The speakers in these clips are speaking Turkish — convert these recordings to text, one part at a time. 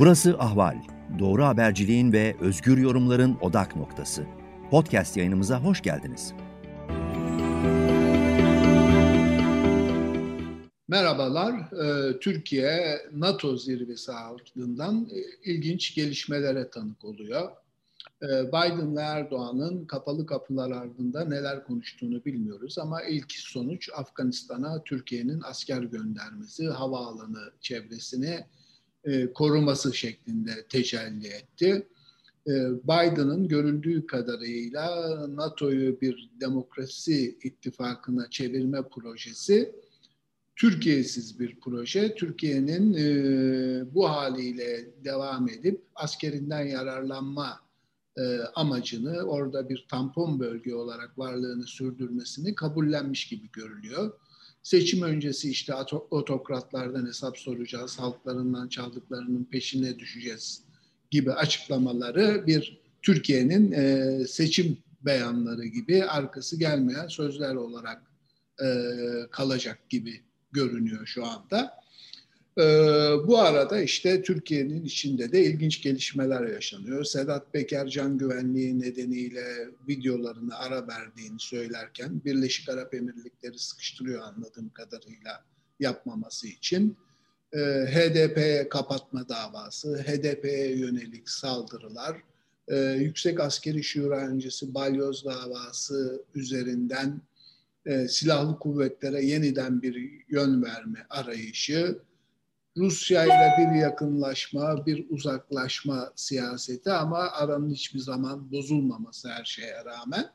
Burası Ahval. Doğru haberciliğin ve özgür yorumların odak noktası. Podcast yayınımıza hoş geldiniz. Merhabalar. Ee, Türkiye NATO zirvesi ardından e, ilginç gelişmelere tanık oluyor. Ee, Biden ve Erdoğan'ın kapalı kapılar ardında neler konuştuğunu bilmiyoruz ama ilk sonuç Afganistan'a Türkiye'nin asker göndermesi, havaalanı çevresini e, koruması şeklinde tecelli etti. E, Biden'ın görüldüğü kadarıyla NATO'yu bir demokrasi ittifakına çevirme projesi Türkiye'siz bir proje. Türkiye'nin e, bu haliyle devam edip askerinden yararlanma e, amacını orada bir tampon bölge olarak varlığını sürdürmesini kabullenmiş gibi görülüyor. Seçim öncesi işte otokratlardan hesap soracağız, halklarından çaldıklarının peşine düşeceğiz gibi açıklamaları bir Türkiye'nin e, seçim beyanları gibi arkası gelmeyen sözler olarak e, kalacak gibi görünüyor şu anda. Ee, bu arada işte Türkiye'nin içinde de ilginç gelişmeler yaşanıyor. Sedat Peker can güvenliği nedeniyle videolarını ara verdiğini söylerken Birleşik Arap Emirlikleri sıkıştırıyor anladığım kadarıyla yapmaması için. Ee, HDP'ye kapatma davası, HDP'ye yönelik saldırılar, e, Yüksek Askeri Şura öncesi balyoz davası üzerinden e, silahlı kuvvetlere yeniden bir yön verme arayışı, Rusya ile bir yakınlaşma, bir uzaklaşma siyaseti ama aranın hiçbir zaman bozulmaması her şeye rağmen.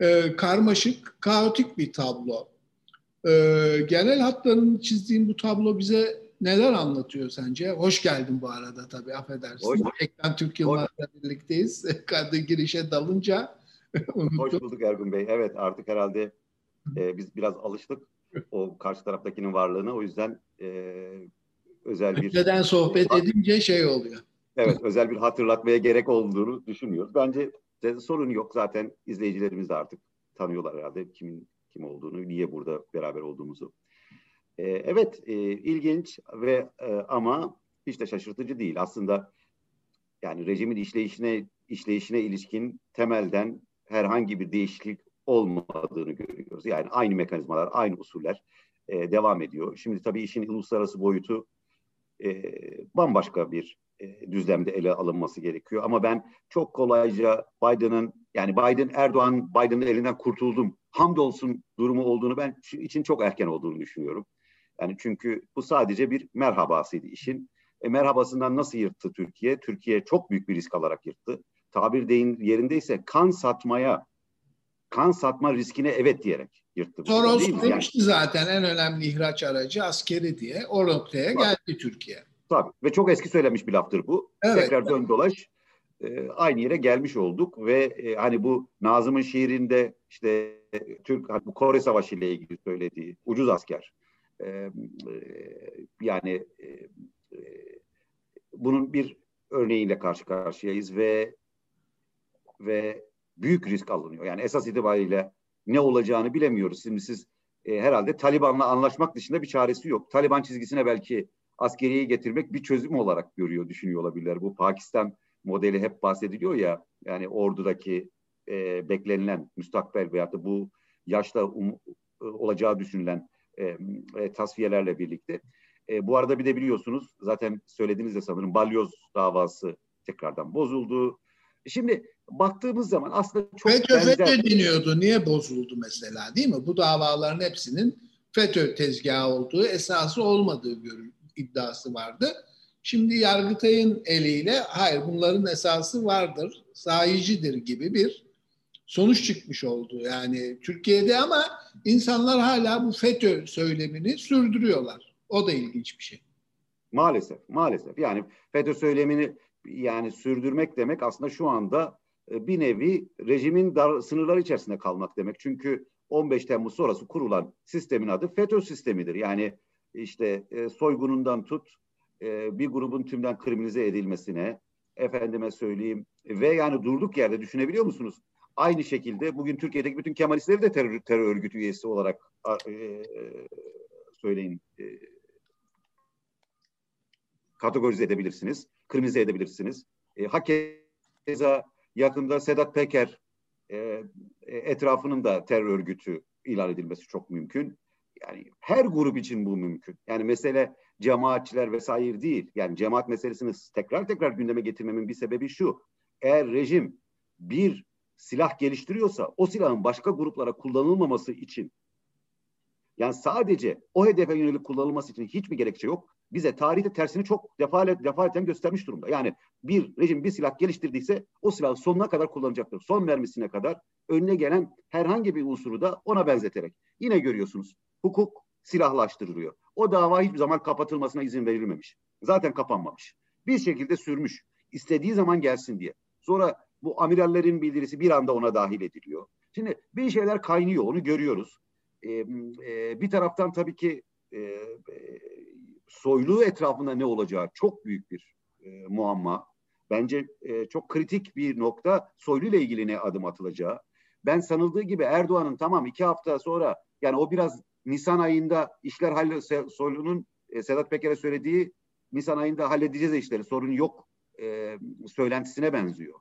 Ee, karmaşık, kaotik bir tablo. Ee, genel hatlarını çizdiğim bu tablo bize neler anlatıyor sence? Hoş geldin bu arada tabii affedersin. Hoş, Ekran Türk Yılmaz'la birlikteyiz. Kadı girişe dalınca Hoş bulduk Ergun Bey. Evet artık herhalde e, biz biraz alıştık o karşı taraftakinin varlığına. O yüzden e, özel bir... Önceden sohbet edince şey oluyor. Evet, özel bir hatırlatmaya gerek olduğunu düşünüyoruz. Bence sorun yok. Zaten izleyicilerimiz de artık tanıyorlar herhalde kimin kim olduğunu, niye burada beraber olduğumuzu. Ee, evet, e, ilginç ve e, ama hiç de şaşırtıcı değil. Aslında yani rejimin işleyişine işleyişine ilişkin temelden herhangi bir değişiklik olmadığını görüyoruz. Yani aynı mekanizmalar, aynı usuller e, devam ediyor. Şimdi tabii işin uluslararası boyutu e, bambaşka bir e, düzlemde ele alınması gerekiyor. Ama ben çok kolayca Biden'ın yani Biden Erdoğan Biden'ın elinden kurtuldum hamdolsun durumu olduğunu ben için çok erken olduğunu düşünüyorum. Yani çünkü bu sadece bir merhabasıydı işin. E, merhabasından nasıl yırttı Türkiye? Türkiye çok büyük bir risk alarak yırttı. Tabir deyin yerindeyse kan satmaya, kan satma riskine evet diyerek yırttı. Soros demişti yani. zaten en önemli ihraç aracı askeri diye. O noktaya Tabii. geldi Türkiye. Tabii ve çok eski söylenmiş bir laftır bu. Evet, Tekrar dön dolaş e, aynı yere gelmiş olduk ve e, hani bu Nazım'ın şiirinde işte Türk hani bu Kore Savaşı ile ilgili söylediği ucuz asker. E, e, yani e, e, bunun bir örneğiyle karşı karşıyayız ve ve büyük risk alınıyor. Yani esas itibariyle ne olacağını bilemiyoruz. Şimdi siz e, herhalde Taliban'la anlaşmak dışında bir çaresi yok. Taliban çizgisine belki askeriyeyi getirmek bir çözüm olarak görüyor, düşünüyor olabilirler. Bu Pakistan modeli hep bahsediliyor ya, yani ordudaki e, beklenilen müstakbel veyahut da bu yaşta um, e, olacağı düşünülen e, e, tasfiyelerle birlikte. E, bu arada bir de biliyorsunuz, zaten söylediğinizde sanırım balyoz davası tekrardan bozuldu. Şimdi baktığımız zaman aslında çok FETÖ, benzer... FETÖ deniyordu. Niye bozuldu mesela değil mi? Bu davaların hepsinin FETÖ tezgahı olduğu, esası olmadığı iddiası vardı. Şimdi Yargıtay'ın eliyle hayır bunların esası vardır, sahicidir gibi bir sonuç çıkmış oldu. Yani Türkiye'de ama insanlar hala bu FETÖ söylemini sürdürüyorlar. O da ilginç bir şey. Maalesef, maalesef. Yani FETÖ söylemini yani sürdürmek demek aslında şu anda e, bir nevi rejimin dar, sınırları içerisinde kalmak demek. Çünkü 15 Temmuz sonrası kurulan sistemin adı FETÖ sistemidir. Yani işte e, soygunundan tut e, bir grubun tümden kriminalize edilmesine efendime söyleyeyim ve yani durduk yerde düşünebiliyor musunuz? Aynı şekilde bugün Türkiye'deki bütün Kemalistleri de terör, terör örgütü üyesi olarak e, söyleyin e, kategorize edebilirsiniz kriminalize edebilirsiniz. E, hakeza yakında Sedat Peker e, e, etrafının da terör örgütü ilan edilmesi çok mümkün. Yani her grup için bu mümkün. Yani mesele cemaatçiler vesaire değil. Yani cemaat meselesini tekrar tekrar gündeme getirmemin bir sebebi şu. Eğer rejim bir silah geliştiriyorsa o silahın başka gruplara kullanılmaması için yani sadece o hedefe yönelik kullanılması için hiçbir gerekçe yok. Bize tarihte tersini çok defalet, defaten göstermiş durumda. Yani bir rejim bir silah geliştirdiyse o silahı sonuna kadar kullanacaktır. Son mermisine kadar önüne gelen herhangi bir unsuru da ona benzeterek. Yine görüyorsunuz hukuk silahlaştırılıyor. O dava hiçbir zaman kapatılmasına izin verilmemiş. Zaten kapanmamış. Bir şekilde sürmüş. İstediği zaman gelsin diye. Sonra bu amirallerin bildirisi bir anda ona dahil ediliyor. Şimdi bir şeyler kaynıyor onu görüyoruz. Ee, e, bir taraftan tabii ki e, e, soylu etrafında ne olacağı çok büyük bir e, muamma. Bence e, çok kritik bir nokta soylu ile ilgili ne adım atılacağı. Ben sanıldığı gibi Erdoğan'ın tamam iki hafta sonra yani o biraz Nisan ayında işler halle Soylu'nun e, Sedat Peker'e söylediği Nisan ayında halledeceğiz işleri sorun yok e, söylentisine benziyor.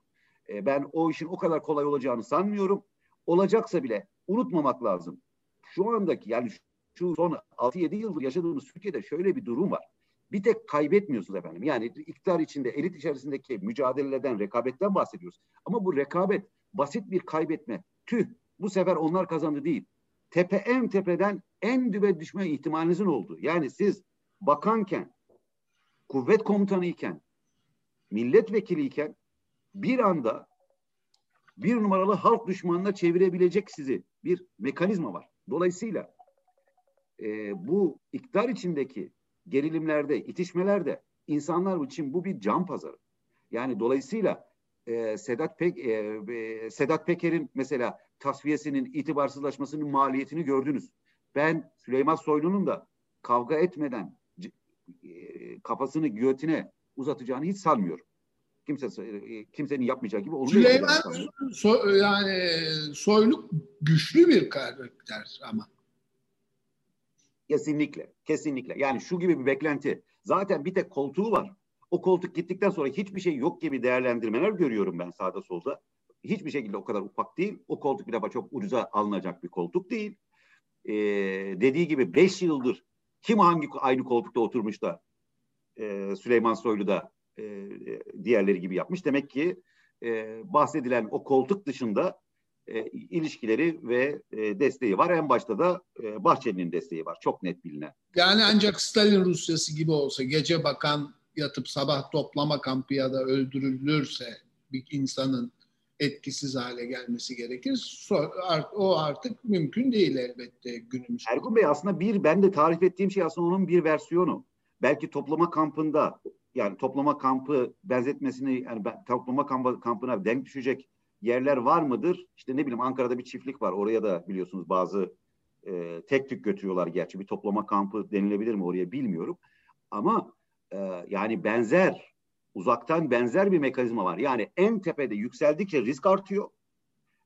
E, ben o işin o kadar kolay olacağını sanmıyorum. Olacaksa bile unutmamak lazım. Şu andaki yani şu son 6-7 yıldır yaşadığımız Türkiye'de şöyle bir durum var. Bir tek kaybetmiyorsunuz efendim. Yani iktidar içinde, elit içerisindeki mücadeleden, rekabetten bahsediyoruz. Ama bu rekabet basit bir kaybetme. Tüh bu sefer onlar kazandı değil. Tepe en tepeden en dibe düşme ihtimalinizin olduğu. Yani siz bakanken, kuvvet komutanı iken, milletvekili iken bir anda bir numaralı halk düşmanına çevirebilecek sizi bir mekanizma var. Dolayısıyla e, bu iktidar içindeki gerilimlerde, itişmelerde insanlar için bu bir can pazarı. Yani dolayısıyla e, Sedat Pek e, e, Sedat Peker'in mesela tasfiyesinin itibarsızlaşmasının maliyetini gördünüz. Ben Süleyman Soylu'nun da kavga etmeden e, kafasını giyotine uzatacağını hiç sanmıyorum. Kimse e, kimsenin yapmayacağı gibi olur. Süleyman so, yani Soylu güçlü bir karakter ama. Kesinlikle, kesinlikle. Yani şu gibi bir beklenti. Zaten bir tek koltuğu var. O koltuk gittikten sonra hiçbir şey yok gibi değerlendirmeler görüyorum ben sağda solda. Hiçbir şekilde o kadar ufak değil. O koltuk bir defa çok ucuza alınacak bir koltuk değil. Ee, dediği gibi beş yıldır kim hangi aynı koltukta oturmuş da e, Süleyman Soylu da e, diğerleri gibi yapmış. Demek ki e, bahsedilen o koltuk dışında e, ilişkileri ve e, desteği var. En başta da e, Bahçeli'nin desteği var. Çok net bilinen. Yani ancak Stalin Rusyası gibi olsa gece bakan yatıp sabah toplama kampı ya da öldürülürse bir insanın etkisiz hale gelmesi gerekir. O artık mümkün değil elbette günümüzde. Ergun Bey aslında bir ben de tarif ettiğim şey aslında onun bir versiyonu. Belki toplama kampında yani toplama kampı benzetmesini yani toplama kampı, kampına denk düşecek yerler var mıdır? İşte ne bileyim Ankara'da bir çiftlik var. Oraya da biliyorsunuz bazı e, tek tük götürüyorlar gerçi. Bir toplama kampı denilebilir mi oraya bilmiyorum. Ama e, yani benzer uzaktan benzer bir mekanizma var. Yani en tepede yükseldikçe risk artıyor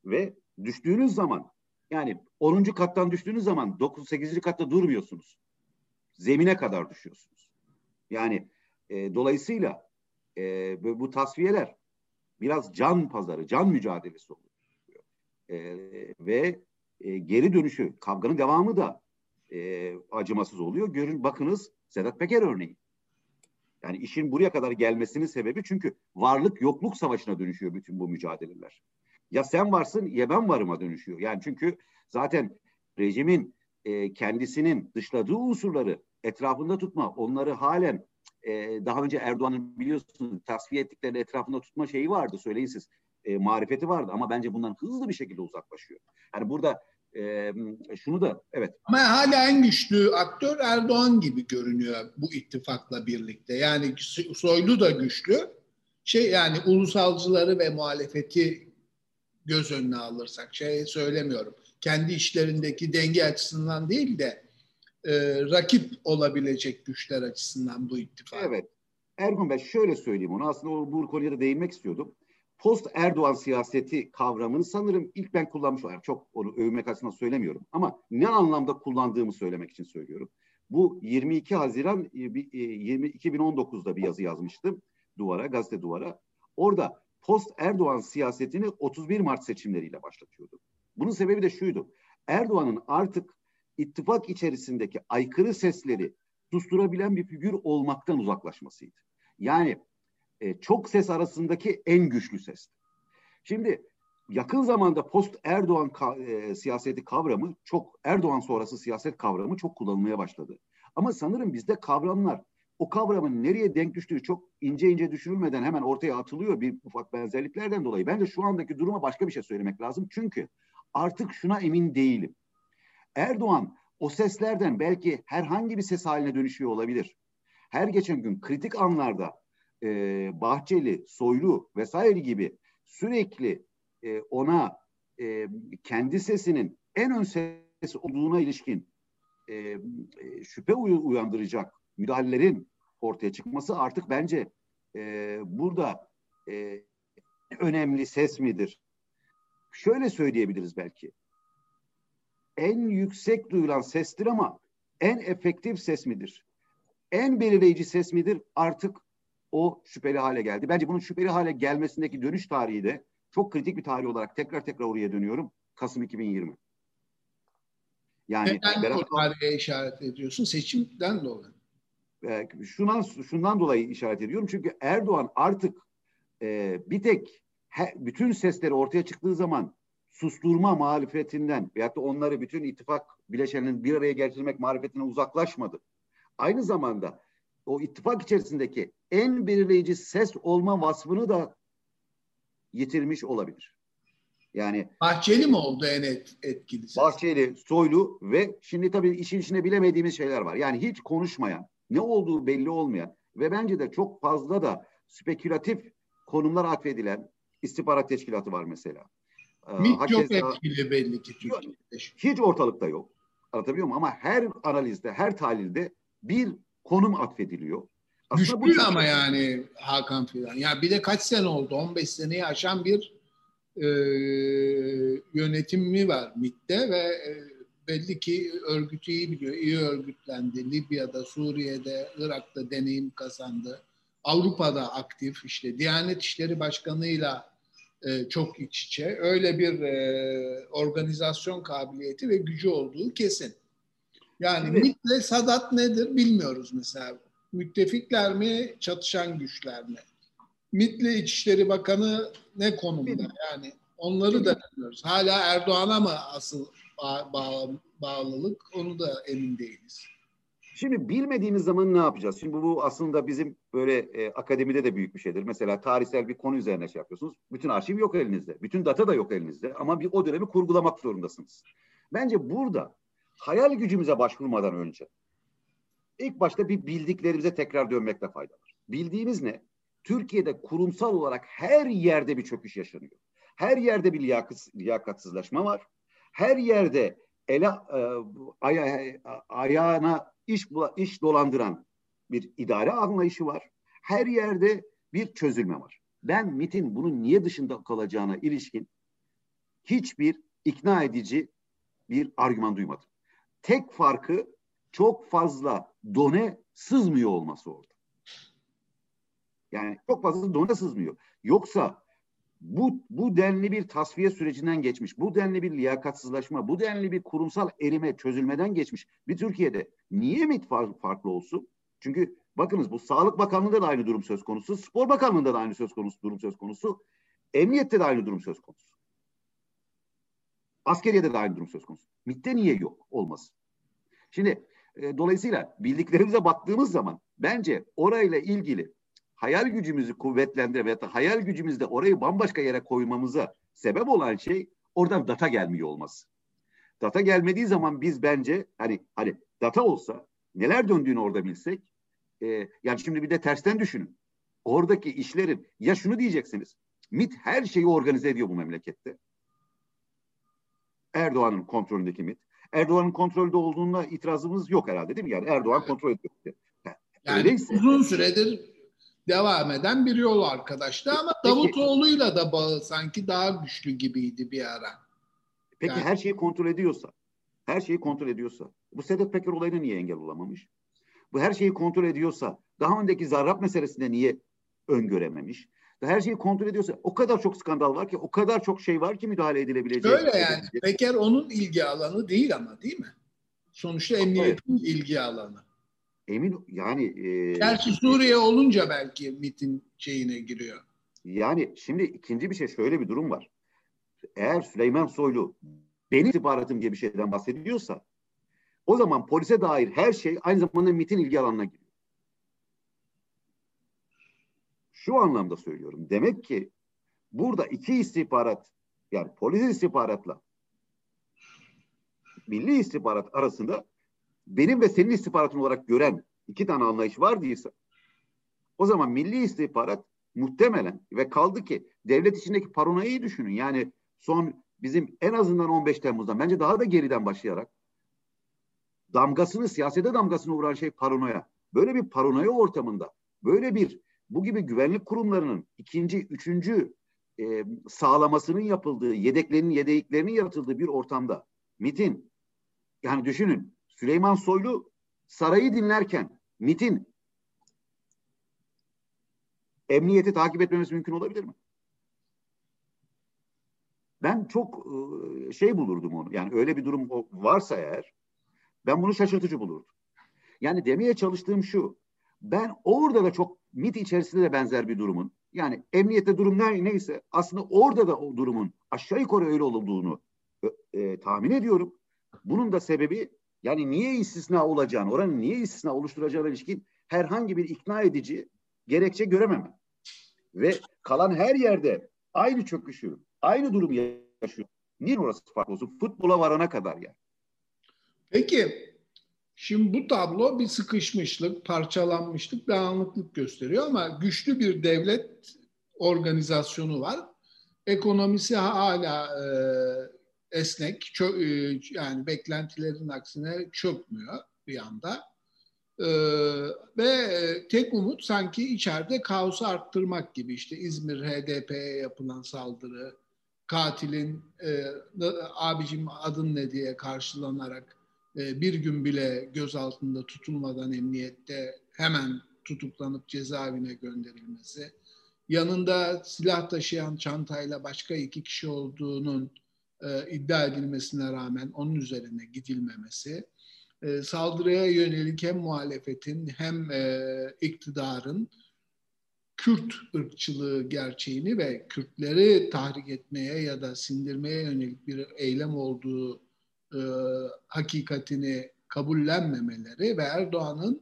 ve düştüğünüz zaman yani 10. kattan düştüğünüz zaman 9 8. katta durmuyorsunuz. Zemine kadar düşüyorsunuz. Yani e, dolayısıyla e, bu tasfiyeler biraz can pazarı, can mücadelesi oluyor. E, ve e, geri dönüşü, kavganın devamı da e, acımasız oluyor. Görün bakınız Sedat Peker örneği. Yani işin buraya kadar gelmesinin sebebi çünkü varlık yokluk savaşına dönüşüyor bütün bu mücadeleler. Ya sen varsın ya ben varıma dönüşüyor. Yani çünkü zaten rejimin e, kendisinin dışladığı unsurları etrafında tutma, onları halen e, daha önce Erdoğan'ın biliyorsunuz tasfiye ettikleri etrafında tutma şeyi vardı söyleyin siz. E, marifeti vardı ama bence bundan hızlı bir şekilde uzaklaşıyor. Yani burada e, şunu da evet. Ama hala en güçlü aktör Erdoğan gibi görünüyor bu ittifakla birlikte. Yani Soylu da güçlü. Şey yani ulusalcıları ve muhalefeti göz önüne alırsak şey söylemiyorum. Kendi işlerindeki denge açısından değil de e, rakip olabilecek güçler açısından bu ittifak. Evet. Ergun Bey şöyle söyleyeyim onu. Aslında o, bu konuya da değinmek istiyordum. Post Erdoğan siyaseti kavramını sanırım ilk ben kullanmış olayım. Çok onu övmek açısından söylemiyorum. Ama ne anlamda kullandığımı söylemek için söylüyorum. Bu 22 Haziran 20, e, 20, 2019'da bir yazı yazmıştım. duvara, gazete duvara. Orada post Erdoğan siyasetini 31 Mart seçimleriyle başlatıyordu. Bunun sebebi de şuydu. Erdoğan'ın artık ittifak içerisindeki aykırı sesleri susturabilen bir figür olmaktan uzaklaşmasıydı. Yani e, çok ses arasındaki en güçlü ses. Şimdi yakın zamanda post Erdoğan ka- e, siyaseti kavramı çok Erdoğan sonrası siyaset kavramı çok kullanılmaya başladı. Ama sanırım bizde kavramlar o kavramın nereye denk düştüğü çok ince ince düşünülmeden hemen ortaya atılıyor bir ufak benzerliklerden dolayı. Bence şu andaki duruma başka bir şey söylemek lazım. Çünkü artık şuna emin değilim. Erdoğan o seslerden belki herhangi bir ses haline dönüşüyor olabilir. Her geçen gün kritik anlarda e, Bahçeli, Soylu vesaire gibi sürekli e, ona e, kendi sesinin en ön ses olduğuna ilişkin e, e, şüphe uyandıracak müdahalelerin ortaya çıkması artık bence e, burada e, önemli ses midir? Şöyle söyleyebiliriz belki. En yüksek duyulan sestir ama en efektif ses midir? En belirleyici ses midir? Artık o şüpheli hale geldi. Bence bunun şüpheli hale gelmesindeki dönüş tarihi de çok kritik bir tarih olarak tekrar tekrar oraya dönüyorum. Kasım 2020. Yani Neden Berat, o tarihe işaret ediyorsun? Seçimden dolayı. E, şundan, şundan dolayı işaret ediyorum. Çünkü Erdoğan artık e, bir tek he, bütün sesleri ortaya çıktığı zaman susturma marifetinden veyahut da onları bütün ittifak bileşeninin bir araya getirmek marifetine uzaklaşmadı. Aynı zamanda o ittifak içerisindeki en belirleyici ses olma vasfını da yitirmiş olabilir. Yani Bahçeli mi oldu en et, etkili ses? Bahçeli, Soylu ve şimdi tabii işin içine bilemediğimiz şeyler var. Yani hiç konuşmayan, ne olduğu belli olmayan ve bence de çok fazla da spekülatif konumlar atfedilen istihbarat teşkilatı var mesela. Ee, MİT çok etkili belli ki Türkiye'de. Hiç ortalıkta yok. Anlatabiliyor muyum? Ama her analizde, her tahlilde bir konum atfediliyor. Aslında Güçlü ama yani Hakan Fidan. Ya bir de kaç sene oldu? 15 seneyi aşan bir e, yönetimi var MİT'te ve e, belli ki örgütü iyi biliyor. İyi örgütlendi. Libya'da, Suriye'de, Irak'ta deneyim kazandı. Avrupa'da aktif işte Diyanet İşleri Başkanı'yla e, çok iç içe. Öyle bir e, organizasyon kabiliyeti ve gücü olduğu kesin. Yani evet. MİT'le Sadat nedir bilmiyoruz mesela. Müttefikler mi, çatışan güçler mi? MİT'le İçişleri Bakanı ne konumda? Yani onları da bilmiyoruz. Hala Erdoğan'a mı asıl bağ, bağ, bağlılık onu da emin değiliz. Şimdi bilmediğimiz zaman ne yapacağız? Şimdi bu aslında bizim böyle e, akademide de büyük bir şeydir. Mesela tarihsel bir konu üzerine şey yapıyorsunuz. Bütün arşiv yok elinizde. Bütün data da yok elinizde. Ama bir o dönemi kurgulamak zorundasınız. Bence burada hayal gücümüze başvurmadan önce ilk başta bir bildiklerimize tekrar dönmekte fayda var. Bildiğimiz ne? Türkiye'de kurumsal olarak her yerde bir çöküş yaşanıyor. Her yerde bir liyakat, liyakatsızlaşma var her yerde ele e, aya, ayağına iş iş dolandıran bir idare anlayışı var. Her yerde bir çözülme var. Ben MIT'in bunun niye dışında kalacağına ilişkin hiçbir ikna edici bir argüman duymadım. Tek farkı çok fazla done sızmıyor olması orada. Yani çok fazla done sızmıyor. Yoksa bu, bu denli bir tasfiye sürecinden geçmiş, bu denli bir liyakatsızlaşma, bu denli bir kurumsal erime çözülmeden geçmiş bir Türkiye'de niye MİT farklı olsun? Çünkü bakınız bu Sağlık Bakanlığı'nda da aynı durum söz konusu, Spor Bakanlığı'nda da aynı söz konusu, durum söz konusu, Emniyette de aynı durum söz konusu. Askeriyede de aynı durum söz konusu. MİT'te niye yok olmaz? Şimdi e, dolayısıyla bildiklerimize baktığımız zaman bence orayla ilgili hayal gücümüzü kuvvetlendiren veya da hayal gücümüzde orayı bambaşka yere koymamıza sebep olan şey oradan data gelmiyor olması. Data gelmediği zaman biz bence hani hani data olsa neler döndüğünü orada bilsek e, yani şimdi bir de tersten düşünün. Oradaki işlerin ya şunu diyeceksiniz. MIT her şeyi organize ediyor bu memlekette. Erdoğan'ın kontrolündeki MIT. Erdoğan'ın kontrolde olduğuna itirazımız yok herhalde değil mi? Yani Erdoğan evet. kontrol ediyor. Yani Öyleyse, uzun süredir devam eden bir yol arkadaştı ama Davutoğlu'yla da bağı sanki daha güçlü gibiydi bir ara. Peki yani. her şeyi kontrol ediyorsa, her şeyi kontrol ediyorsa, bu Sedat Peker olayını niye engel olamamış? Bu her şeyi kontrol ediyorsa, daha önceki zarrab meselesinde niye öngörememiş. Her şeyi kontrol ediyorsa o kadar çok skandal var ki o kadar çok şey var ki müdahale edilebilecek. Öyle yani. Peker onun ilgi alanı değil ama değil mi? Sonuçta emniyetin evet. ilgi alanı. Emin yani. E, Gerçi Suriye olunca belki MIT'in şeyine giriyor. Yani şimdi ikinci bir şey şöyle bir durum var. Eğer Süleyman Soylu benim istihbaratım diye bir şeyden bahsediyorsa o zaman polise dair her şey aynı zamanda MIT'in ilgi alanına giriyor. Şu anlamda söylüyorum. Demek ki burada iki istihbarat yani polis istihbaratla milli istihbarat arasında benim ve senin istihbaratın olarak gören iki tane anlayış var değilse o zaman milli istihbarat muhtemelen ve kaldı ki devlet içindeki paranoyayı düşünün. Yani son bizim en azından 15 Temmuz'dan bence daha da geriden başlayarak damgasını, siyasete damgasını vuran şey paranoya. Böyle bir paranoya ortamında, böyle bir bu gibi güvenlik kurumlarının ikinci, üçüncü e, sağlamasının yapıldığı, yedeklerinin, yedeklerinin yaratıldığı bir ortamda MIT'in yani düşünün Süleyman Soylu sarayı dinlerken MIT'in emniyeti takip etmemesi mümkün olabilir mi? Ben çok e, şey bulurdum onu. Yani öyle bir durum varsa eğer ben bunu şaşırtıcı bulurdum. Yani demeye çalıştığım şu. Ben orada da çok MIT içerisinde de benzer bir durumun yani emniyette durum ne, neyse aslında orada da o durumun aşağı yukarı öyle olduğunu e, e, tahmin ediyorum. Bunun da sebebi yani niye istisna olacağını, oranın niye istisna oluşturacağına ilişkin herhangi bir ikna edici gerekçe göremem. Ve kalan her yerde aynı çöküşü, aynı durumu yaşıyor. Niye orası farklı olsun? Futbola varana kadar yani. Peki Şimdi bu tablo bir sıkışmışlık, parçalanmışlık, dağınıklık gösteriyor ama güçlü bir devlet organizasyonu var. Ekonomisi hala e, esnek, çö, e, yani beklentilerin aksine çökmüyor bir anda. E, ve tek umut sanki içeride kaosu arttırmak gibi işte İzmir HDP'ye yapılan saldırı, katilin e, abicim adın ne diye karşılanarak e, bir gün bile gözaltında tutulmadan emniyette hemen tutuklanıp cezaevine gönderilmesi, yanında silah taşıyan çantayla başka iki kişi olduğunun e, iddia edilmesine rağmen onun üzerine gidilmemesi, e, saldırıya yönelik hem muhalefetin hem iktidarın Kürt ırkçılığı gerçeğini ve Kürtleri tahrik etmeye ya da sindirmeye yönelik bir eylem olduğu e, hakikatini kabullenmemeleri ve Erdoğan'ın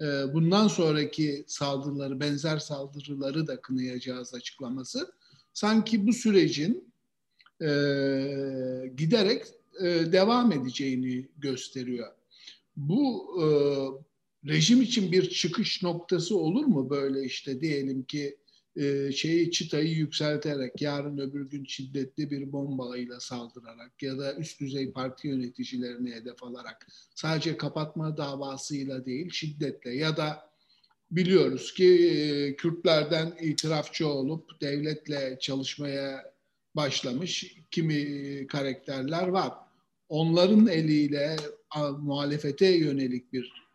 e, bundan sonraki saldırıları, benzer saldırıları da kınayacağız açıklaması sanki bu sürecin e, giderek e, devam edeceğini gösteriyor. Bu e, rejim için bir çıkış noktası olur mu böyle işte diyelim ki e, şeyi çıtayı yükselterek yarın öbür gün şiddetli bir bombayla saldırarak ya da üst düzey parti yöneticilerini hedef alarak sadece kapatma davasıyla değil şiddetle ya da biliyoruz ki e, Kürtlerden itirafçı olup devletle çalışmaya başlamış kimi karakterler var. Onların eliyle muhalefete yönelik bir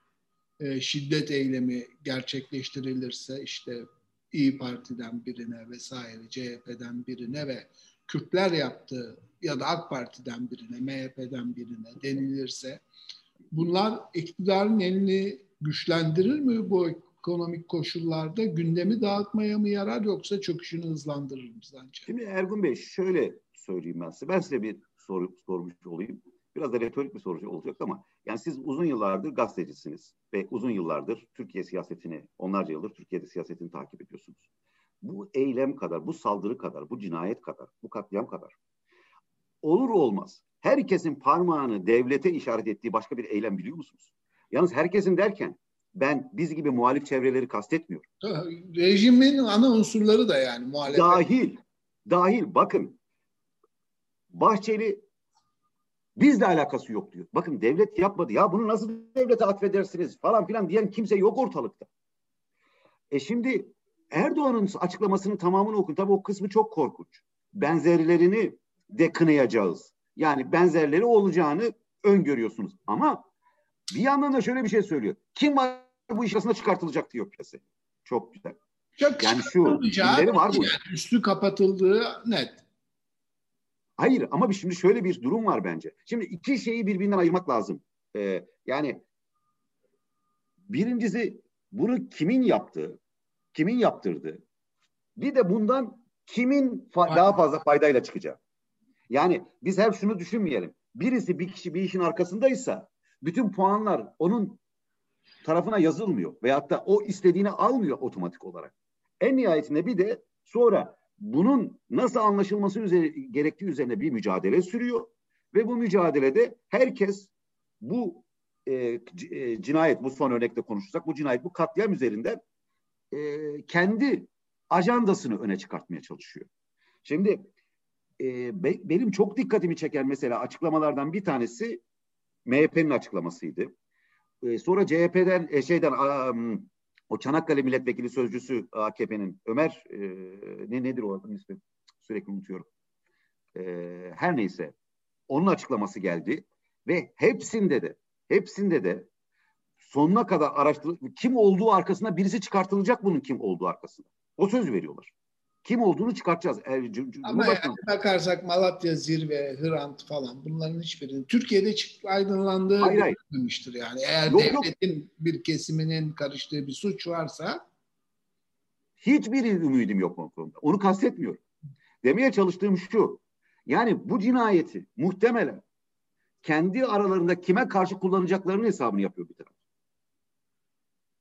e, şiddet eylemi gerçekleştirilirse işte İyi Parti'den birine vesaire CHP'den birine ve Kürtler yaptığı ya da AK Parti'den birine, MHP'den birine denilirse bunlar iktidarın elini güçlendirir mi bu ekonomik koşullarda? Gündemi dağıtmaya mı yarar yoksa çöküşünü hızlandırır mı sence? Şimdi Ergun Bey şöyle söyleyeyim ben size. Ben size bir soru sormuş olayım. Biraz da retorik bir soru olacak ama yani siz uzun yıllardır gazetecisiniz ve uzun yıllardır Türkiye siyasetini, onlarca yıldır Türkiye'de siyasetini takip ediyorsunuz. Bu eylem kadar, bu saldırı kadar, bu cinayet kadar, bu katliam kadar olur olmaz herkesin parmağını devlete işaret ettiği başka bir eylem biliyor musunuz? Yalnız herkesin derken ben biz gibi muhalif çevreleri kastetmiyorum. Rejimin ana unsurları da yani muhalefet. Dahil, dahil bakın Bahçeli Bizle alakası yok diyor. Bakın devlet yapmadı. Ya bunu nasıl devlete atfedersiniz falan filan diyen kimse yok ortalıkta. E şimdi Erdoğan'ın açıklamasının tamamını okun. Tabii o kısmı çok korkunç. Benzerlerini de kınayacağız. Yani benzerleri olacağını öngörüyorsunuz. Ama bir yandan da şöyle bir şey söylüyor. Kim var bu iş arasında çıkartılacak diyor piyasaya. Çok güzel. Çok yani şu birileri var bu. Yani üstü kapatıldığı net. Hayır ama bir şimdi şöyle bir durum var bence. Şimdi iki şeyi birbirinden ayırmak lazım. Ee, yani birincisi bunu kimin yaptığı, kimin yaptırdığı, bir de bundan kimin fa- daha fazla faydayla çıkacağı. Yani biz hep şunu düşünmeyelim. Birisi bir kişi bir işin arkasındaysa bütün puanlar onun tarafına yazılmıyor. Veyahut da o istediğini almıyor otomatik olarak. En nihayetinde bir de sonra bunun nasıl anlaşılması üzere, gerektiği üzerine bir mücadele sürüyor. Ve bu mücadelede herkes bu e, e, cinayet, bu son örnekte konuşursak bu cinayet, bu katliam üzerinden e, kendi ajandasını öne çıkartmaya çalışıyor. Şimdi e, be, benim çok dikkatimi çeken mesela açıklamalardan bir tanesi MHP'nin açıklamasıydı. E, sonra CHP'den e, şeyden o Çanakkale Milletvekili Sözcüsü AKP'nin Ömer e, ne nedir o adın ismi? Sürekli unutuyorum. E, her neyse onun açıklaması geldi ve hepsinde de hepsinde de sonuna kadar araştır kim olduğu arkasında birisi çıkartılacak bunun kim olduğu arkasında. O söz veriyorlar. Kim olduğunu çıkartacağız. Ama yani bakarsak Malatya Zirve, Hrant falan bunların hiçbirini Türkiye'de çık aydınlandığı hayır, yani. Eğer yok, devletin yok. bir kesiminin karıştığı bir suç varsa hiçbir ümidim yok o konuda. Onu kastetmiyorum. Demeye çalıştığım şu. Yani bu cinayeti muhtemelen kendi aralarında kime karşı kullanacaklarının hesabını yapıyor bir taraf.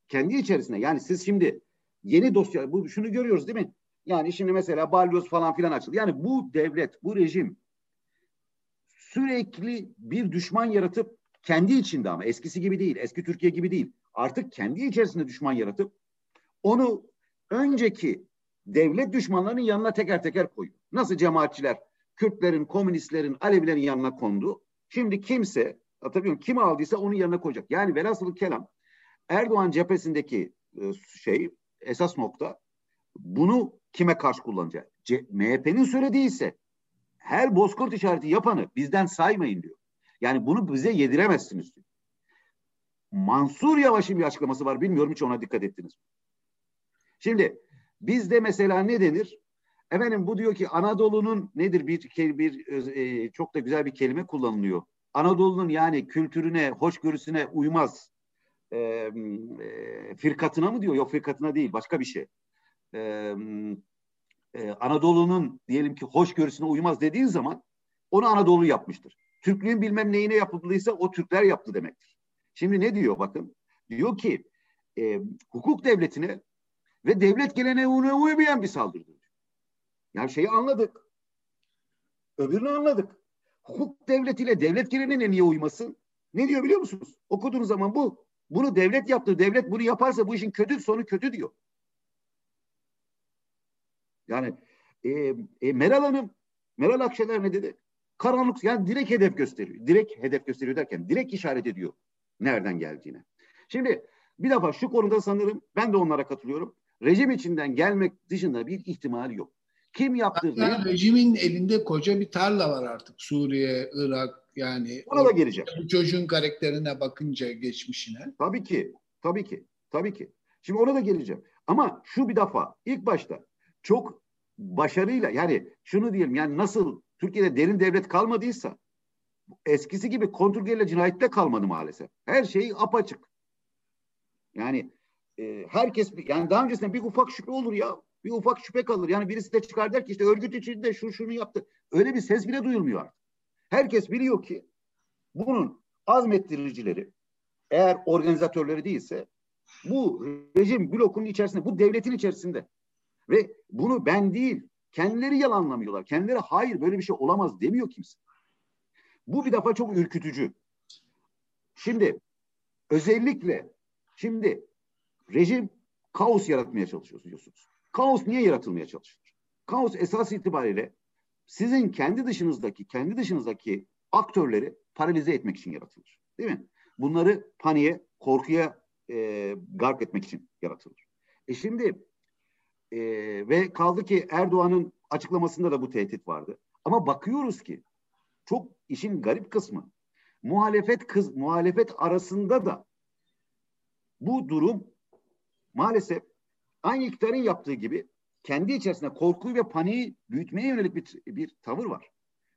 Kendi içerisinde. Yani siz şimdi yeni dosya, bu şunu görüyoruz değil mi? Yani şimdi mesela balyoz falan filan açıldı. Yani bu devlet, bu rejim sürekli bir düşman yaratıp kendi içinde ama eskisi gibi değil, eski Türkiye gibi değil. Artık kendi içerisinde düşman yaratıp onu önceki devlet düşmanlarının yanına teker teker koyuyor. Nasıl cemaatçiler Kürtlerin, komünistlerin, Alevilerin yanına kondu. Şimdi kimse, hatırlıyorum kim aldıysa onun yanına koyacak. Yani velhasılı kelam Erdoğan cephesindeki e, şey esas nokta bunu kime karşı kullanacak? MHP'nin söylediği ise her bozkurt işareti yapanı bizden saymayın diyor. Yani bunu bize yediremezsiniz diyor. Mansur Yavaş'ın bir açıklaması var. Bilmiyorum hiç ona dikkat ettiniz mi? Şimdi bizde mesela ne denir? Efendim bu diyor ki Anadolu'nun nedir bir bir e, çok da güzel bir kelime kullanılıyor. Anadolu'nun yani kültürüne, hoşgörüsüne uymaz. E, e, firkatına mı diyor? Yok firkatına değil, başka bir şey e, e, Anadolu'nun diyelim ki hoşgörüsüne uymaz dediğin zaman onu Anadolu yapmıştır. Türklüğün bilmem neyine yapıldıysa o Türkler yaptı demektir. Şimdi ne diyor bakın? Diyor ki e, hukuk devletine ve devlet geleneğine uymayan bir saldırıdır. Yani şeyi anladık. Öbürünü anladık. Hukuk devletiyle devlet geleneğine niye uymasın? Ne diyor biliyor musunuz? Okuduğunuz zaman bu. Bunu devlet yaptı. Devlet bunu yaparsa bu işin kötü sonu kötü diyor. Yani e, e, Meral Hanım, Meral Akşener ne dedi? Karanlık yani direkt hedef gösteriyor. Direkt hedef gösteriyor derken direkt işaret ediyor nereden geldiğine. Şimdi bir defa şu konuda sanırım ben de onlara katılıyorum. Rejim içinden gelmek dışında bir ihtimal yok. Kim yaptırdı? Yani rejimin elinde koca bir tarla var artık. Suriye, Irak yani. Ona da geleceğim. Bu çocuğun karakterine bakınca geçmişine. Tabii ki. Tabii ki. Tabii ki. Şimdi ona da geleceğim. Ama şu bir defa ilk başta çok başarıyla yani şunu diyelim yani nasıl Türkiye'de derin devlet kalmadıysa eskisi gibi kontrgelle cinayette kalmadı maalesef. Her şey apaçık. Yani e, herkes yani daha öncesinde bir ufak şüphe olur ya. Bir ufak şüphe kalır. Yani birisi de çıkar der ki işte örgüt içinde şu şunu yaptı. Öyle bir ses bile duyulmuyor. Herkes biliyor ki bunun azmettiricileri eğer organizatörleri değilse bu rejim blokunun içerisinde, bu devletin içerisinde. Ve bunu ben değil, kendileri yalanlamıyorlar. Kendileri hayır böyle bir şey olamaz demiyor kimse. Bu bir defa çok ürkütücü. Şimdi özellikle şimdi rejim kaos yaratmaya çalışıyor diyorsunuz. Kaos niye yaratılmaya çalışılır? Kaos esas itibariyle sizin kendi dışınızdaki, kendi dışınızdaki aktörleri paralize etmek için yaratılır. Değil mi? Bunları paniğe, korkuya e, gark etmek için yaratılır. E şimdi e, ve kaldı ki Erdoğan'ın açıklamasında da bu tehdit vardı. Ama bakıyoruz ki çok işin garip kısmı muhalefet kız muhalefet arasında da bu durum maalesef aynı iktidarın yaptığı gibi kendi içerisinde korkuyu ve paniği büyütmeye yönelik bir, bir tavır var.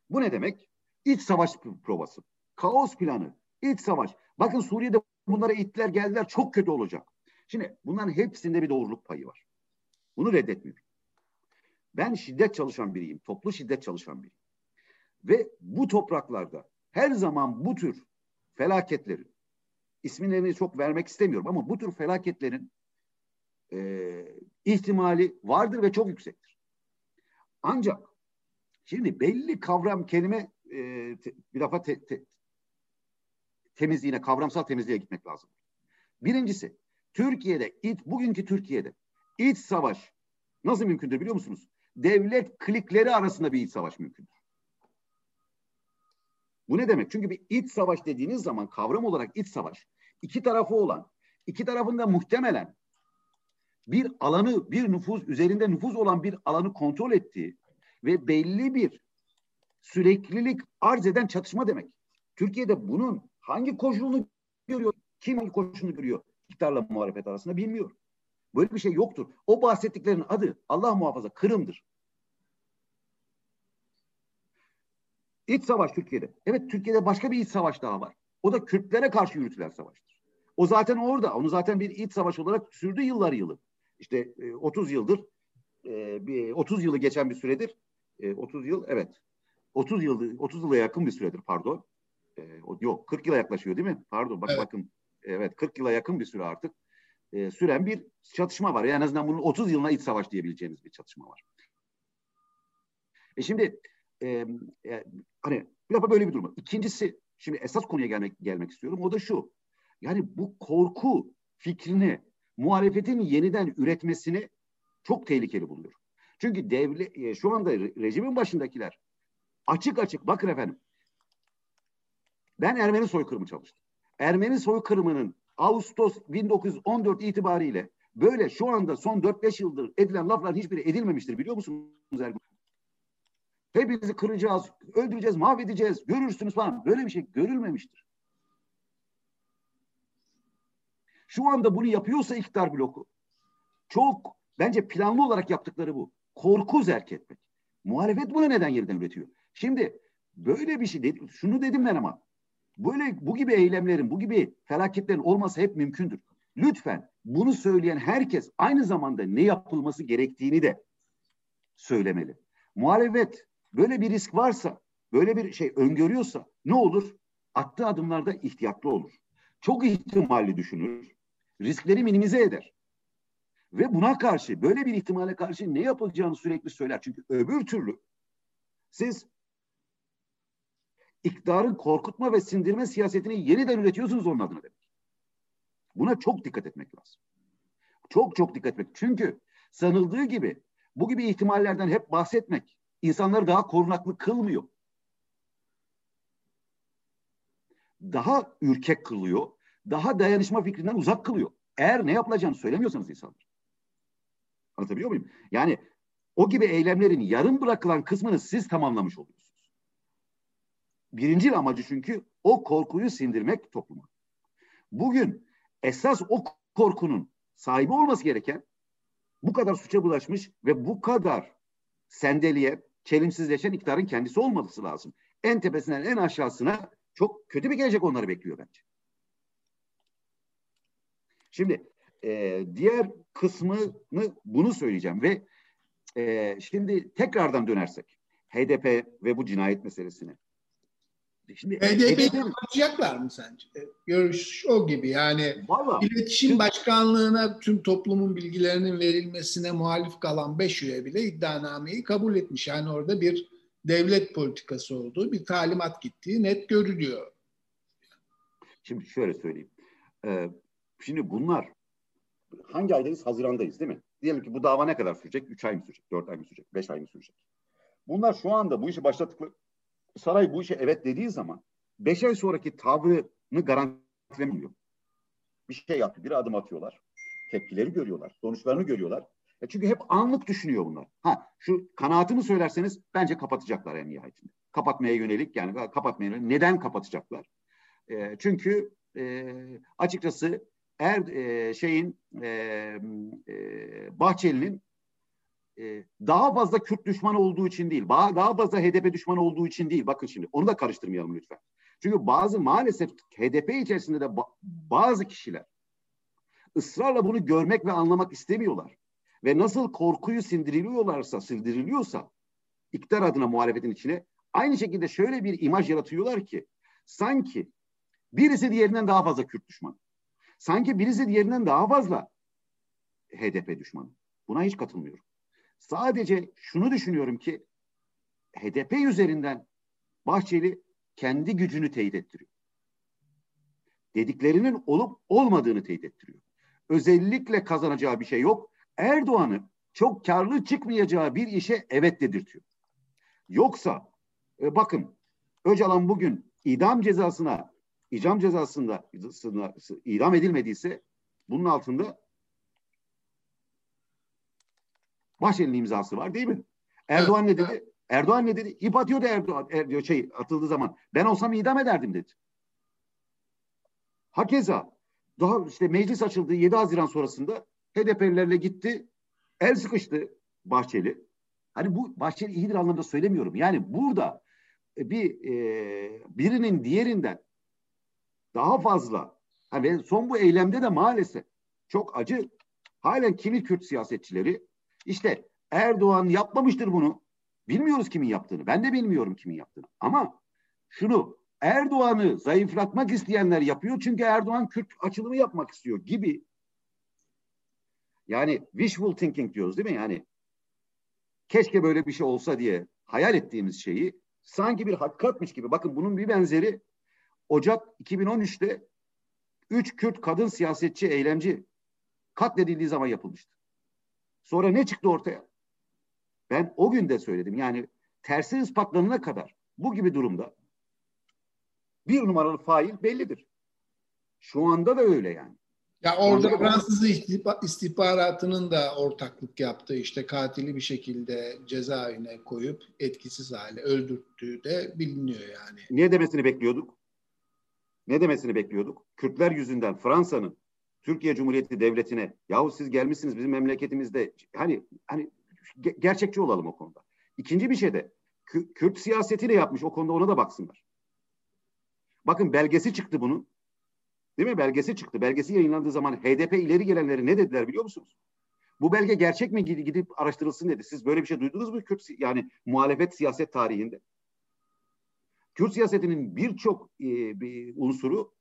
Bu ne demek? İç savaş provası, kaos planı, iç savaş. Bakın Suriye'de bunlara ittiler geldiler çok kötü olacak. Şimdi bunların hepsinde bir doğruluk payı var. Bunu reddetmiyorum. Ben şiddet çalışan biriyim, toplu şiddet çalışan biriyim. Ve bu topraklarda her zaman bu tür felaketlerin, isimlerini çok vermek istemiyorum ama bu tür felaketlerin e, ihtimali vardır ve çok yüksektir. Ancak şimdi belli kavram kelime e, te, bir defa te, te, temizliğine, kavramsal temizliğe gitmek lazım. Birincisi, Türkiye'de, iç, bugünkü Türkiye'de iç savaş nasıl mümkündür biliyor musunuz? Devlet klikleri arasında bir iç savaş mümkündür. Bu ne demek? Çünkü bir iç savaş dediğiniz zaman kavram olarak iç savaş iki tarafı olan, iki tarafında muhtemelen bir alanı, bir nüfuz, üzerinde nüfuz olan bir alanı kontrol ettiği ve belli bir süreklilik arz eden çatışma demek. Türkiye'de bunun hangi koşulunu görüyor, kim hangi koşulunu görüyor iktidarla muhalefet arasında bilmiyor. Böyle bir şey yoktur. O bahsettiklerinin adı Allah muhafaza Kırım'dır. İç savaş Türkiye'de. Evet Türkiye'de başka bir iç savaş daha var. O da Kürtlere karşı yürütülen savaştır. O zaten orada. Onu zaten bir iç savaş olarak sürdü yıllar yılı. İşte 30 e, yıldır, 30 e, yılı geçen bir süredir. 30 e, yıl, evet. 30 yıl, 30 yıla yakın bir süredir pardon. Yok 40 yıla yaklaşıyor değil mi? Pardon bak evet. bakın. Evet 40 yıla yakın bir süre artık. Süren bir çatışma var. Yani en azından bunun 30 yılına iç savaş diyebileceğimiz bir çatışma var. E şimdi e, hani bir defa böyle bir durum. İkincisi şimdi esas konuya gelmek gelmek istiyorum. O da şu. Yani bu korku fikrini muhalefetin yeniden üretmesini çok tehlikeli buluyorum. Çünkü devlet e, şu anda rejimin başındakiler açık açık bakın efendim. Ben Ermeni soykırımı çalıştım. Ermeni soykırımının Ağustos 1914 itibariyle böyle şu anda son 4-5 yıldır edilen laflar hiçbiri edilmemiştir biliyor musunuz Ergun? Hepinizi kıracağız, öldüreceğiz, mahvedeceğiz, görürsünüz falan. Böyle bir şey görülmemiştir. Şu anda bunu yapıyorsa iktidar bloku çok bence planlı olarak yaptıkları bu. Korku zerk etmek. Muhalefet bunu neden yeniden üretiyor? Şimdi böyle bir şey. Şunu dedim ben ama. Böyle bu gibi eylemlerin, bu gibi felaketlerin olması hep mümkündür. Lütfen bunu söyleyen herkes aynı zamanda ne yapılması gerektiğini de söylemeli. Muhalefet böyle bir risk varsa, böyle bir şey öngörüyorsa ne olur? Attığı adımlarda ihtiyatlı olur. Çok ihtimalli düşünür riskleri minimize eder. Ve buna karşı, böyle bir ihtimale karşı ne yapılacağını sürekli söyler. Çünkü öbür türlü siz iktidarın korkutma ve sindirme siyasetini yeniden üretiyorsunuz onun adına demek. Buna çok dikkat etmek lazım. Çok çok dikkat etmek. Çünkü sanıldığı gibi bu gibi ihtimallerden hep bahsetmek insanları daha korunaklı kılmıyor. Daha ürkek kılıyor daha dayanışma fikrinden uzak kılıyor. Eğer ne yapılacağını söylemiyorsanız insanlar. Anlatabiliyor muyum? Yani o gibi eylemlerin yarım bırakılan kısmını siz tamamlamış oluyorsunuz. Birinci amacı çünkü o korkuyu sindirmek topluma. Bugün esas o korkunun sahibi olması gereken bu kadar suça bulaşmış ve bu kadar sendeliye, çelimsizleşen iktidarın kendisi olması lazım. En tepesinden en aşağısına çok kötü bir gelecek onları bekliyor bence. Şimdi e, diğer kısmını bunu söyleyeceğim ve e, şimdi tekrardan dönersek HDP ve bu cinayet meselesine. Şimdi HDP'yi kapatacaklar mı sence? E, görüş o gibi yani Vallahi, iletişim çünkü, başkanlığına tüm toplumun bilgilerinin verilmesine muhalif kalan beş üye bile iddianameyi kabul etmiş. Yani orada bir devlet politikası olduğu, bir talimat gittiği net görülüyor. Şimdi şöyle söyleyeyim. Ee, Şimdi bunlar hangi aydayız? Hazirandayız değil mi? Diyelim ki bu dava ne kadar sürecek? Üç ay mı sürecek? Dört ay mı sürecek? Beş ay mı sürecek? Bunlar şu anda bu işi başlattıkları saray bu işe evet dediği zaman beş ay sonraki tavrını garantilemiyor. Bir şey yaptı, bir adım atıyorlar. Tepkileri görüyorlar, sonuçlarını görüyorlar. E çünkü hep anlık düşünüyor bunlar. Ha şu kanaatimi söylerseniz bence kapatacaklar en nihayetinde. Kapatmaya yönelik yani kapatmaya yönelik. Neden kapatacaklar? E, çünkü e, açıkçası er e, şeyin e, e, Bahçeli'nin e, daha fazla Kürt düşmanı olduğu için değil, daha fazla HDP düşmanı olduğu için değil. Bakın şimdi onu da karıştırmayalım lütfen. Çünkü bazı maalesef HDP içerisinde de bazı kişiler ısrarla bunu görmek ve anlamak istemiyorlar. Ve nasıl korkuyu sindiriliyorlarsa, sindiriliyorsa iktidar adına muhalefetin içine aynı şekilde şöyle bir imaj yaratıyorlar ki sanki birisi diğerinden daha fazla Kürt düşmanı. Sanki birisi diğerinden daha fazla HDP düşmanı. Buna hiç katılmıyorum. Sadece şunu düşünüyorum ki HDP üzerinden Bahçeli kendi gücünü teyit ettiriyor. Dediklerinin olup olmadığını teyit ettiriyor. Özellikle kazanacağı bir şey yok. Erdoğan'ı çok karlı çıkmayacağı bir işe evet dedirtiyor. Yoksa e, bakın Öcalan bugün idam cezasına idam cezasında idam edilmediyse bunun altında Bahçeli'nin imzası var değil mi? Erdoğan ne dedi? Erdoğan ne dedi? İp atıyordu Erdoğan er, diyor şey atıldığı zaman. Ben olsam idam ederdim dedi. Hakeza daha işte meclis açıldığı 7 Haziran sonrasında HDP'lilerle gitti. El sıkıştı Bahçeli. Hani bu Bahçeli iyidir anlamda söylemiyorum. Yani burada e, bir e, birinin diğerinden daha fazla hani son bu eylemde de maalesef çok acı halen kimi Kürt siyasetçileri işte Erdoğan yapmamıştır bunu. Bilmiyoruz kimin yaptığını. Ben de bilmiyorum kimin yaptığını. Ama şunu Erdoğan'ı zayıflatmak isteyenler yapıyor çünkü Erdoğan Kürt açılımı yapmak istiyor gibi. Yani wishful thinking diyoruz değil mi? Yani keşke böyle bir şey olsa diye hayal ettiğimiz şeyi sanki bir hakikatmiş gibi. Bakın bunun bir benzeri Ocak 2013'te üç Kürt kadın siyasetçi, eylemci katledildiği zaman yapılmıştı. Sonra ne çıktı ortaya? Ben o gün de söyledim. Yani tersi ispatlanana kadar bu gibi durumda bir numaralı fail bellidir. Şu anda da öyle yani. Ya orada Fransız istihbaratının da ortaklık yaptığı işte katili bir şekilde cezaevine koyup etkisiz hale öldürttüğü de biliniyor yani. Ne demesini bekliyorduk? Ne demesini bekliyorduk? Kürtler yüzünden Fransa'nın Türkiye Cumhuriyeti Devleti'ne yahu siz gelmişsiniz bizim memleketimizde hani hani gerçekçi olalım o konuda. İkinci bir şey de Kürt siyasetiyle yapmış o konuda ona da baksınlar. Bakın belgesi çıktı bunun. Değil mi? Belgesi çıktı. Belgesi yayınlandığı zaman HDP ileri gelenleri ne dediler biliyor musunuz? Bu belge gerçek mi gidip araştırılsın dedi. Siz böyle bir şey duydunuz mu Kürt yani muhalefet siyaset tarihinde? Kürt siyasetinin birçok e, bir unsuru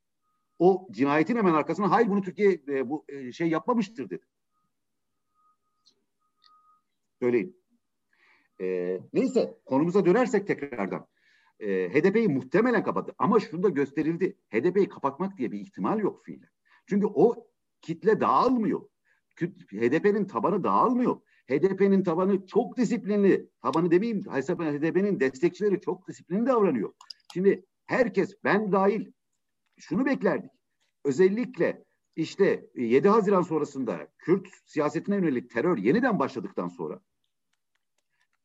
o cinayetin hemen arkasına hayır bunu Türkiye e, bu e, şey yapmamıştır dedi. Söyleyin. E, neyse konumuza dönersek tekrardan. E, HDP'yi muhtemelen kapattı. Ama şurada gösterildi. HDP'yi kapatmak diye bir ihtimal yok fiilen. Çünkü o kitle dağılmıyor. HDP'nin tabanı dağılmıyor. HDP'nin tabanı çok disiplinli. Tabanı demeyeyim. HDP'nin destekçileri çok disiplinli davranıyor. Şimdi herkes ben dahil şunu beklerdik. Özellikle işte 7 Haziran sonrasında Kürt siyasetine yönelik terör yeniden başladıktan sonra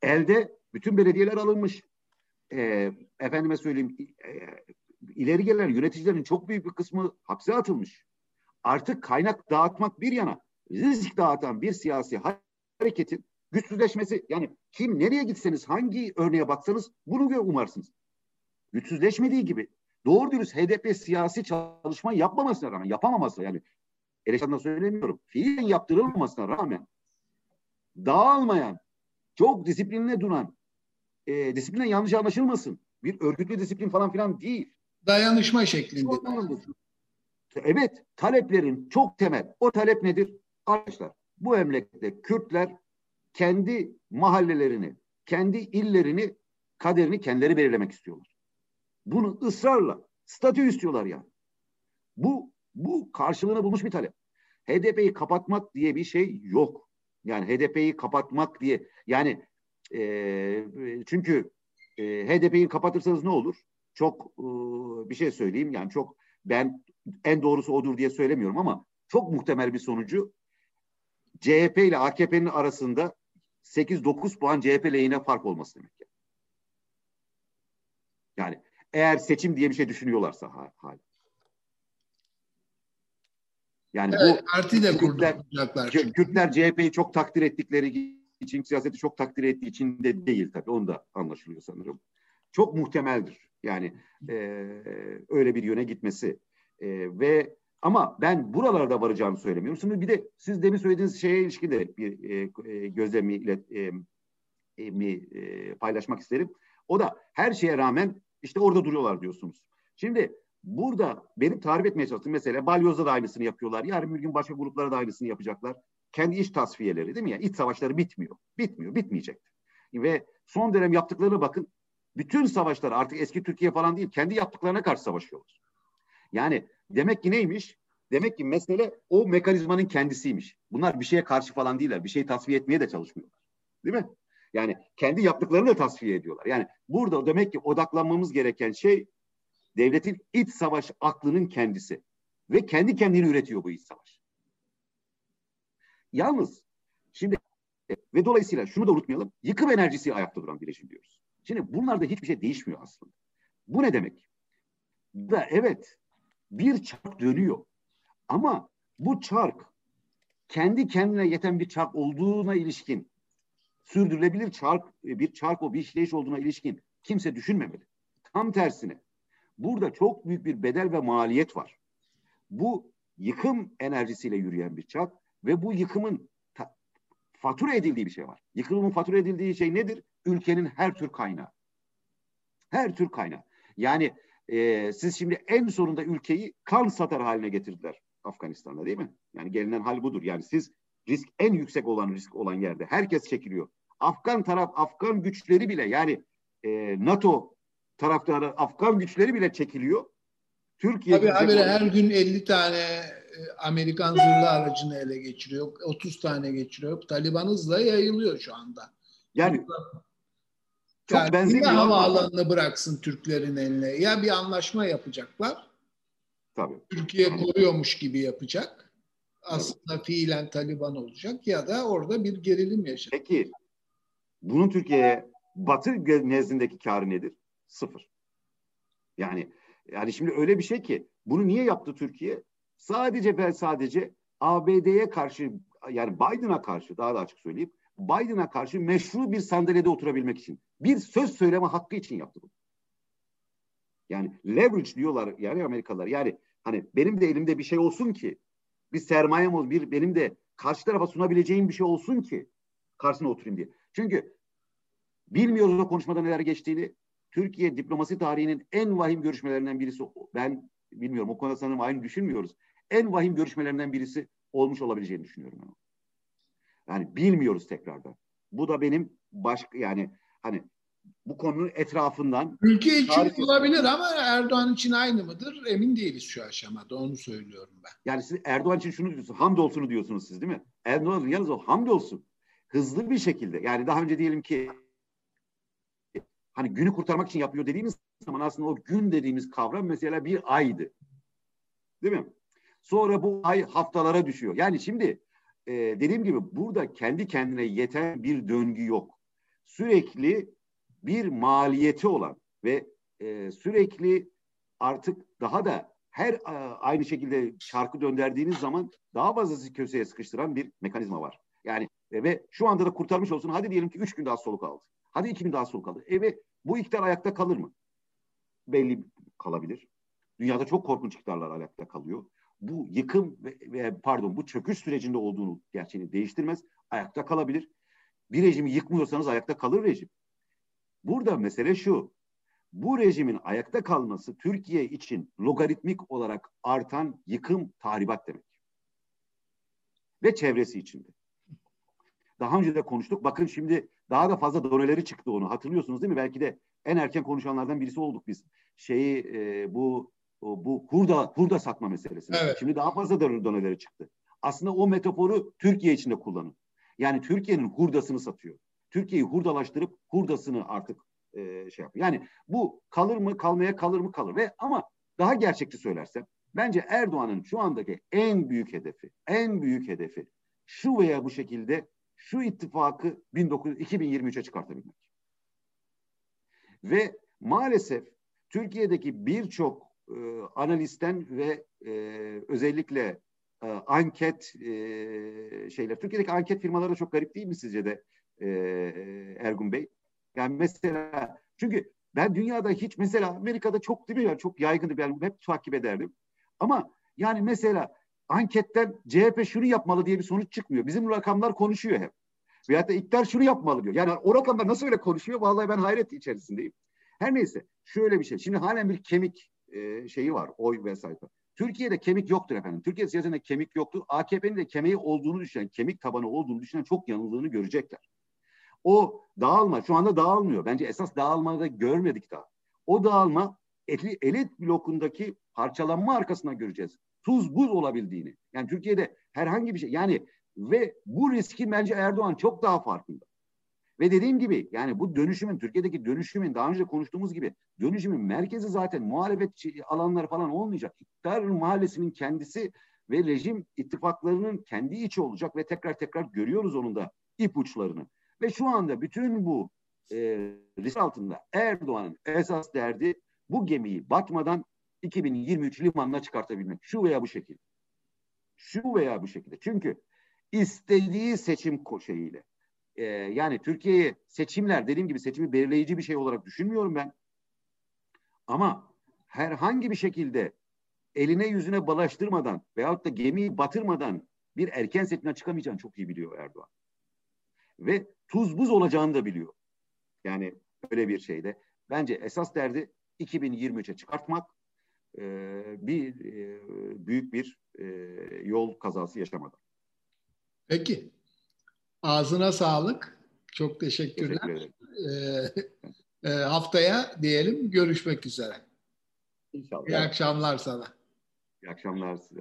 elde bütün belediyeler alınmış. E, efendime söyleyeyim e, ileri gelen yöneticilerin çok büyük bir kısmı hapse atılmış. Artık kaynak dağıtmak bir yana risk dağıtan bir siyasi hareketin güçsüzleşmesi yani kim nereye gitseniz hangi örneğe baksanız bunu umarsınız. Güçsüzleşmediği gibi doğru dürüst HDP siyasi çalışma yapmamasına rağmen yapamaması yani eleştiriden söylemiyorum. Fiilen yaptırılmamasına rağmen dağılmayan çok disiplinle duran e, disipline yanlış anlaşılmasın. Bir örgütlü disiplin falan filan değil. Dayanışma şeklinde. Evet, taleplerin çok temel. O talep nedir? Arkadaşlar, bu memlekette Kürtler kendi mahallelerini, kendi illerini, kaderini kendileri belirlemek istiyorlar. Bunu ısrarla, statü istiyorlar yani. Bu, bu karşılığını bulmuş bir talep. HDP'yi kapatmak diye bir şey yok. Yani HDP'yi kapatmak diye, yani e, çünkü e, HDP'yi kapatırsanız ne olur? Çok e, bir şey söyleyeyim yani çok ben en doğrusu odur diye söylemiyorum ama çok muhtemel bir sonucu CHP ile AKP'nin arasında 8-9 puan CHP lehine fark olması demek. Yani. yani eğer seçim diye bir şey düşünüyorlarsa hala. Yani evet, bu parti de kuracaklar. Kürtler CHP'yi çok takdir ettikleri için, siyaseti çok takdir ettiği için de değil tabii. Onu da anlaşılıyor sanırım. Çok muhtemeldir. Yani e, öyle bir yöne gitmesi. E, ve ama ben buralarda varacağını söylemiyorum. Şimdi bir de siz demin söylediğiniz şeye ilişkin de bir e, e gözlemi e, e, mi e, paylaşmak isterim. O da her şeye rağmen işte orada duruyorlar diyorsunuz. Şimdi burada benim tarif etmeye çalıştığım mesela Balyoz'da da aynısını yapıyorlar. Yarın bir gün başka gruplara da aynısını yapacaklar. Kendi iç tasfiyeleri değil mi? Yani iç savaşları bitmiyor. Bitmiyor, bitmeyecek. Ve son dönem yaptıklarına bakın. Bütün savaşlar artık eski Türkiye falan değil, kendi yaptıklarına karşı savaşıyorlar. Yani demek ki neymiş? Demek ki mesele o mekanizmanın kendisiymiş. Bunlar bir şeye karşı falan değiller. Bir şeyi tasfiye etmeye de çalışmıyorlar. Değil mi? Yani kendi yaptıklarını da tasfiye ediyorlar. Yani burada demek ki odaklanmamız gereken şey devletin iç savaş aklının kendisi. Ve kendi kendini üretiyor bu iç savaş. Yalnız şimdi ve dolayısıyla şunu da unutmayalım. Yıkım enerjisi ayakta duran bir rejim diyoruz. Şimdi bunlarda hiçbir şey değişmiyor aslında. Bu ne demek? Da evet bir çark dönüyor. Ama bu çark kendi kendine yeten bir çark olduğuna ilişkin sürdürülebilir çark e, bir çark o bir işleyiş olduğuna ilişkin kimse düşünmemeli. Tam tersine burada çok büyük bir bedel ve maliyet var. Bu yıkım enerjisiyle yürüyen bir çark ve bu yıkımın ta, fatura edildiği bir şey var. Yıkımın fatura edildiği şey nedir? Ülkenin her tür kaynağı. Her tür kaynağı. Yani e, siz şimdi en sonunda ülkeyi kan satar haline getirdiler Afganistan'da değil mi? Yani gelinen hal budur. Yani siz risk en yüksek olan risk olan yerde herkes çekiliyor. Afgan taraf, Afgan güçleri bile yani e, NATO taraftarı Afgan güçleri bile çekiliyor. Türkiye Tabii habire her gün 50 tane e, Amerikan zırhlı aracını ele geçiriyor. 30 tane geçiriyor. Taliban hızla yayılıyor şu anda. Yani çok yani benzer bir havaalanını bıraksın Türklerin eline. Ya bir anlaşma yapacaklar. Tabii. Türkiye koruyormuş gibi yapacak. Aslında evet. fiilen Taliban olacak ya da orada bir gerilim yaşayacak. Peki bunun Türkiye'ye Batı nezdindeki karı nedir? Sıfır. Yani yani şimdi öyle bir şey ki bunu niye yaptı Türkiye? Sadece ve sadece ABD'ye karşı yani Biden'a karşı daha da açık söyleyeyim Biden'a karşı meşru bir sandalyede oturabilmek için bir söz söyleme hakkı için yaptı bunu. Yani leverage diyorlar yani Amerikalılar. Yani hani benim de elimde bir şey olsun ki bir sermayem olsun, bir benim de karşı tarafa sunabileceğim bir şey olsun ki karşısına oturayım diye. Çünkü bilmiyoruz o konuşmada neler geçtiğini. Türkiye diplomasi tarihinin en vahim görüşmelerinden birisi ben bilmiyorum o konuda sanırım aynı düşünmüyoruz. En vahim görüşmelerinden birisi olmuş olabileceğini düşünüyorum. Ben. Yani bilmiyoruz tekrardan. Bu da benim başka yani hani bu konunun etrafından ülke için tarih... olabilir ama Erdoğan için aynı mıdır? Emin değiliz şu aşamada. Onu söylüyorum ben. Yani siz Erdoğan için şunu diyorsunuz. Hamdolsun'u diyorsunuz siz değil mi? Erdoğan yalnız o hamdolsun. Hızlı bir şekilde. Yani daha önce diyelim ki hani günü kurtarmak için yapıyor dediğimiz zaman aslında o gün dediğimiz kavram mesela bir aydı. Değil mi? Sonra bu ay haftalara düşüyor. Yani şimdi e, dediğim gibi burada kendi kendine yeten bir döngü yok. Sürekli bir maliyeti olan ve e, sürekli artık daha da her e, aynı şekilde şarkı döndürdüğünüz zaman daha fazlası köşeye sıkıştıran bir mekanizma var. Yani e, ve şu anda da kurtarmış olsun. Hadi diyelim ki üç gün daha soluk aldı. Hadi iki gün daha soluk aldı. E ve bu iktidar ayakta kalır mı? Belli kalabilir. Dünyada çok korkunç iktidarlar ayakta kalıyor. Bu yıkım ve, ve pardon bu çöküş sürecinde olduğunu gerçeğini değiştirmez. Ayakta kalabilir. Bir rejimi yıkmıyorsanız ayakta kalır rejim. Burada mesele şu. Bu rejimin ayakta kalması Türkiye için logaritmik olarak artan yıkım, tahribat demek. Ve çevresi içinde. Daha önce de konuştuk. Bakın şimdi daha da fazla doneleri çıktı onu. Hatırlıyorsunuz değil mi? Belki de en erken konuşanlardan birisi olduk biz. Şeyi e, bu bu hurda hurda satma meselesi. Evet. Şimdi daha fazla doneleri çıktı. Aslında o metaforu Türkiye içinde kullanın. Yani Türkiye'nin hurdasını satıyor. Türkiye'yi hurdalaştırıp hurdasını artık e, şey yapıyor. Yani bu kalır mı kalmaya kalır mı kalır ve ama daha gerçekçi söylersem bence Erdoğan'ın şu andaki en büyük hedefi en büyük hedefi şu veya bu şekilde şu ittifakı 19, 2023'e çıkartabilmek. Ve maalesef Türkiye'deki birçok e, analistten ve e, özellikle e, anket e, şeyler. Türkiye'deki anket firmaları çok garip değil mi sizce de e, Ergun Bey? Yani mesela çünkü ben dünyada hiç mesela Amerika'da çok değil mi ya çok yaygındı ben hep takip ederdim. Ama yani mesela anketten CHP şunu yapmalı diye bir sonuç çıkmıyor. Bizim rakamlar konuşuyor hep. Veyahut da iktidar şunu yapmalı diyor. Yani o rakamlar nasıl öyle konuşuyor? Vallahi ben hayret içerisindeyim. Her neyse şöyle bir şey. Şimdi halen bir kemik e, şeyi var oy vesaire. Türkiye'de kemik yoktur efendim. Türkiye siyasetinde kemik yoktur. AKP'nin de kemiği olduğunu düşünen, kemik tabanı olduğunu düşünen çok yanıldığını görecekler. O dağılma şu anda dağılmıyor. Bence esas dağılmada görmedik daha. O dağılma elit blokundaki parçalanma arkasından göreceğiz. Tuz buz olabildiğini. Yani Türkiye'de herhangi bir şey yani ve bu riski bence Erdoğan çok daha farkında. Ve dediğim gibi yani bu dönüşümün Türkiye'deki dönüşümün daha önce konuştuğumuz gibi dönüşümün merkezi zaten muhalefet alanları falan olmayacak. İktidar mahallesinin kendisi ve rejim ittifaklarının kendi içi olacak ve tekrar tekrar görüyoruz onun da ipuçlarını. Ve şu anda bütün bu e, risk altında Erdoğan'ın esas derdi bu gemiyi batmadan 2023 limanına çıkartabilmek. Şu veya bu şekilde. Şu veya bu şekilde. Çünkü istediği seçim şeyiyle e, yani Türkiye'ye seçimler dediğim gibi seçimi belirleyici bir şey olarak düşünmüyorum ben. Ama herhangi bir şekilde eline yüzüne balaştırmadan veyahut da gemiyi batırmadan bir erken seçimden çıkamayacağını çok iyi biliyor Erdoğan. Ve tuz buz olacağını da biliyor. Yani öyle bir şeyde. Bence esas derdi 2023'e çıkartmak e, bir e, büyük bir e, yol kazası yaşamadan. Peki. Ağzına sağlık. Çok teşekkürler. Teşekkür ee, e, haftaya diyelim görüşmek üzere. İnşallah. İyi akşamlar sana. İyi akşamlar size.